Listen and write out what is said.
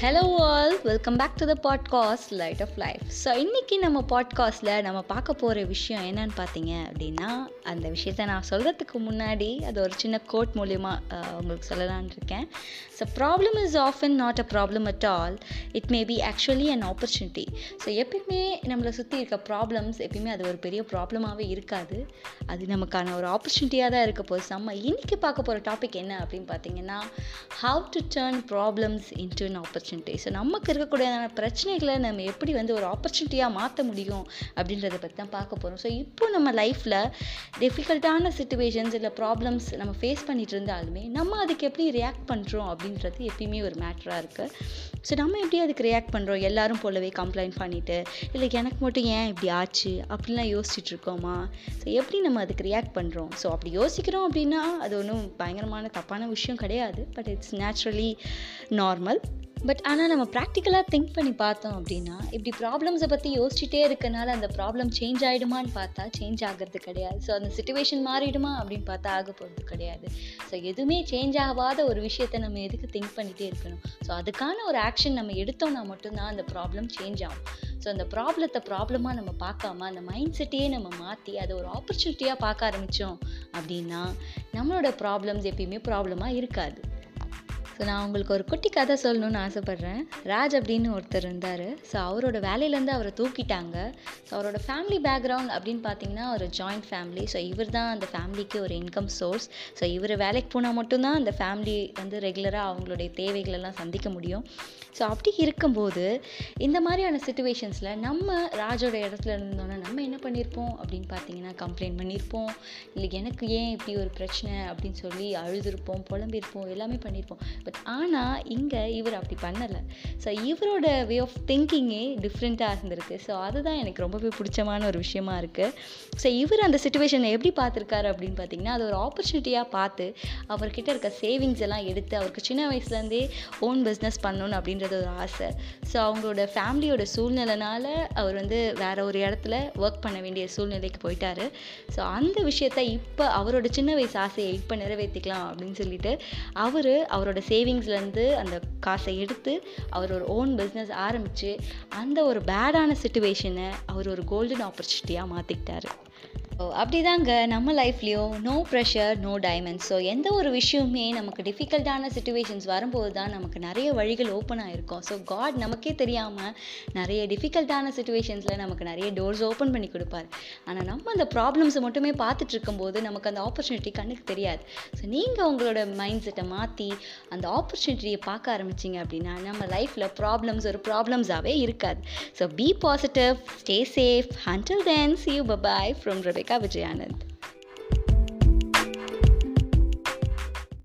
Hello all welcome back to the podcast light of life so இன்றைக்கி நம்ம பாட்காஸ்ட்டில் நம்ம பார்க்க போகிற விஷயம் என்னன்னு பார்த்தீங்க அப்படின்னா அந்த விஷயத்தை நான் சொல்கிறதுக்கு முன்னாடி அது ஒரு சின்ன கோட் மூலிமா உங்களுக்கு சொல்லலான்னு இருக்கேன். So problem is often not a problem at all it may be actually an opportunity so எப்பயுமே நம்மளை சுற்றி இருக்க ப்ராப்ளம்ஸ் எப்பயுமே அது ஒரு பெரிய ப்ராப்ளமாகவே இருக்காது. அது நமக்கான ஒரு ஆப்பர்ச்சுனிட்டியாக தான் இருக்க போகுது. செம்ம இன்றைக்கி பார்க்க போகிற டாபிக் என்ன அப்படின்னு பார்த்தீங்கன்னா how to turn problems into an opportunity so நமக்கு இருக்கக்கூடியதான பிரச்சனைகளை நம்ம எப்படி வந்து ஒரு ஆப்பர்ச்சுனிட்டியாக மாற்ற முடியும் அப்படின்றத பற்றி தான் பார்க்க போகிறோம் ஸோ இப்போ நம்ம லைஃப்பில் டிஃபிகல்ட்டான சுச்சுவேஷன்ஸ் இல்லை ப்ராப்ளம்ஸ் நம்ம ஃபேஸ் பண்ணிகிட்டு இருந்தாலுமே நம்ம அதுக்கு எப்படி ரியாக்ட் பண்ணுறோம் அப்படின்றது எப்பயுமே ஒரு மேட்டராக இருக்குது ஸோ நம்ம எப்படி அதுக்கு ரியாக்ட் பண்ணுறோம் எல்லாரும் போலவே கம்ப்ளைண்ட் பண்ணிவிட்டு இல்லை எனக்கு மட்டும் ஏன் இப்படி ஆச்சு? அப்படின்லாம் யோசிச்சுட்டு இருக்கோமா? ஸோ எப்படி நம்ம அதுக்கு ரியாக்ட் பண்ணுறோம் ஸோ அப்படி யோசிக்கிறோம் அப்படின்னா அது ஒன்றும் பயங்கரமான தப்பான விஷயம் கிடையாது. But it's naturally normal but ஆனால் நம்ம ப்ராக்டிக்கலாக திங்க் பண்ணி பார்த்தோம் அப்படின்னா இப்படி ப்ராப்ளம்ஸை பற்றி யோசிச்சுட்டே இருக்கனால அந்த ப்ராப்ளம் சேஞ்ச் ஆகிடுமான்னு பார்த்தா சேஞ்ச் ஆகிறது கிடையாது. ஸோ அந்த சுச்சுவேஷன் மாறிடுமா அப்படின்னு பார்த்தா ஆக போகிறது கிடையாது. ஸோ எதுவுமே சேஞ்ச் ஆகாத ஒரு விஷயத்த நம்ம எதுக்கு திங்க் பண்ணிகிட்டே இருக்கணும்? ஸோ அதுக்கான ஒரு ஆக்ஷன் நம்ம எடுத்தோம்னா மட்டும்தான் அந்த ப்ராப்ளம் சேஞ்ச் ஆகும். ஸோ அந்த ப்ராப்ளத்தை ப்ராப்ளமாக நம்ம பார்க்காம அந்த மைண்ட் செட்டையே நம்ம மாற்றி அதை ஒரு ஆப்பர்ச்சுனிட்டியாக பார்க்க ஆரம்பித்தோம் அப்படின்னா நம்மளோட ப்ராப்ளம்ஸ் எப்பயுமே ப்ராப்ளமாக இருக்காது. ஸோ நான் உங்களுக்கு ஒரு குட்டி கதை சொல்லணும்னு ஆசைப்பட்றேன். ராஜ் அப்படின்னு ஒருத்தர் இருந்தார். ஸோ அவரோட வேலையிலேருந்து அவரை தூக்கிட்டாங்க. ஸோ அவரோட ஃபேமிலி பேக்ரவுண்ட் அப்படின்னு பார்த்தீங்கன்னா ஒரு ஜாயிண்ட் ஃபேமிலி ஸோ இவர் தான் அந்த ஃபேமிலிக்கு ஒரு இன்கம் சோர்ஸ் ஸோ இவர் வேலைக்கு போனால் மட்டும்தான் அந்த ஃபேமிலி வந்து ரெகுலராக அவங்களுடைய தேவைகளெல்லாம் சந்திக்க முடியும். ஸோ அப்படி இருக்கும்போது இந்த மாதிரியான சுச்சுவேஷன்ஸில் நம்ம ராஜோட இடத்துல இருந்தோன்னா நம்ம என்ன பண்ணியிருப்போம் அப்படின்னு பார்த்தீங்கன்னா கம்ப்ளைண்ட் பண்ணியிருப்போம் இல்லை எனக்கு ஏன் இப்படி ஒரு பிரச்சனை அப்படின்னு சொல்லி அழுதுருப்போம் புலம்பியிருப்போம் எல்லாமே பண்ணியிருப்போம் பட் ஆனால் இங்கே இவர் அப்படி பண்ணலை. ஸோ இவரோட வே ஆஃப் திங்கிங்கே டிஃப்ரெண்ட்டாக இருந்திருக்கு. ஸோ அதுதான் எனக்கு ரொம்பவே பிடிச்சமான ஒரு விஷயமா இருக்குது ஸோ இவர் அந்த சுச்சுவேஷனை எப்படி பார்த்துருக்காரு அப்படின்னு பார்த்தீங்கன்னா அது ஒரு ஆப்பர்ச்சுனிட்டியாக பார்த்து அவர்கிட்ட இருக்க சேவிங்ஸ் எல்லாம் எடுத்து அவருக்கு சின்ன வயசுலேருந்தே ஓன் பிஸ்னஸ் பண்ணணும் அப்படின்றது ஒரு ஆசை. ஸோ அவங்களோட ஃபேமிலியோட சூழ்நிலைனால அவர் வந்து வேறு ஒரு இடத்துல ஒர்க் பண்ண வேண்டிய சூழ்நிலைக்கு போயிட்டாரு. ஸோ அந்த விஷயத்த இப்போ அவரோட சின்ன வயசு ஆசையை இப்போ நிறைவேற்றிக்கலாம் அப்படின்னு சொல்லிட்டு அவர் அவரோட சேவிங்ஸ்லேருந்து அந்த காசை எடுத்து அவர் ஒரு ஓன் பிஸ்னஸ் ஆரம்பித்து அந்த ஒரு பேடான சுச்சுவேஷனை அவர் ஒரு கோல்டன் ஆப்பர்ச்சுனிட்டியாக மாற்றிக்கிட்டாரு அப்படிதாங்க நம்ம லைஃப்லேயும் no pressure no diamonds so எந்த ஒரு விஷயமுமே நமக்கு டிஃபிகல்ட்டான சுச்சுவேஷன்ஸ் வரும்போது தான் நமக்கு நிறைய வழிகள் ஓப்பன் ஆகிருக்கும் ஸோ காட் நமக்கே தெரியாமல் நிறைய டிஃபிகல்ட்டான சுச்சுவேஷன்ஸில் நமக்கு நிறைய டோர்ஸ் ஓப்பன் பண்ணி கொடுப்பார். ஆனால் நம்ம அந்த ப்ராப்ளம்ஸை மட்டுமே பார்த்துட்டு இருக்கும்போது நமக்கு அந்த ஆப்பர்ச்சுனிட்டி கண்ணுக்கு தெரியாது. ஸோ நீங்கள் உங்களோட மைண்ட் செட்டை மாற்றி அந்த ஆப்பர்ச்சுனிட்டியை பார்க்க ஆரம்பிச்சிங்க அப்படின்னா நம்ம லைஃப்பில் ப்ராப்ளம்ஸ் ஒரு ப்ராப்ளம்ஸாகவே இருக்காது. So be positive stay safe handle then see you bye bye from का विजय आनंद